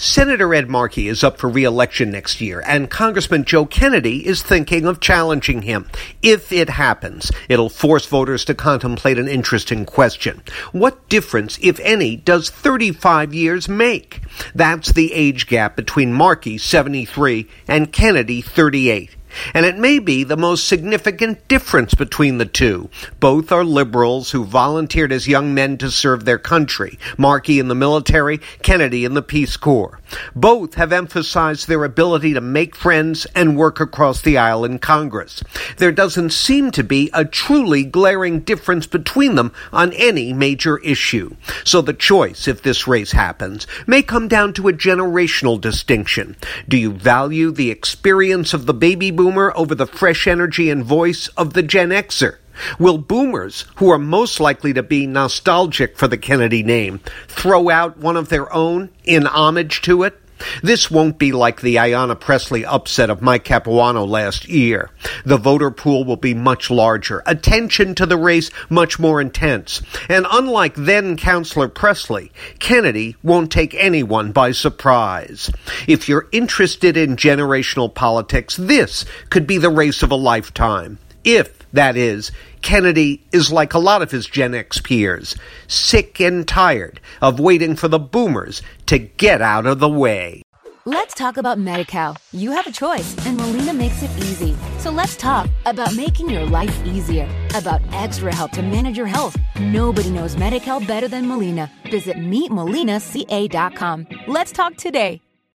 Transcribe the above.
Senator Ed Markey is up for re-election next year, and Congressman Joe Kennedy is thinking of challenging him. If it happens, it'll force voters to contemplate an interesting question. What difference, if any, does 35 years make? That's the age gap between Markey, 73, and Kennedy, 38. And it may be the most significant difference between the two. Both are liberals who volunteered as young men to serve their country. Markey in the military, Kennedy in the Peace Corps. Both have emphasized their ability to make friends and work across the aisle in Congress. There doesn't seem to be a truly glaring difference between them on any major issue. So the choice, if this race happens, may come down to a generational distinction. Do you value the experience of the baby boomer over the fresh energy and voice of the Gen Xer? Will boomers, who are most likely to be nostalgic for the Kennedy name, throw out one of their own in homage to it? This won't be like the Ayanna Pressley upset of Mike Capuano last year. The voter pool will be much larger, attention to the race much more intense, and unlike then Councillor Pressley, Kennedy won't take anyone by surprise. If you're interested in generational politics, this could be the race of a lifetime. If, that is, Kennedy is like a lot of his Gen X peers, sick and tired of waiting for the boomers to get out of the way. Let's talk about MediCal. You have a choice, and Molina makes it easy. So let's talk about making your life easier, about extra help to manage your health. Nobody knows MediCal better than Molina. Visit meetmolinaca.com. Let's talk today.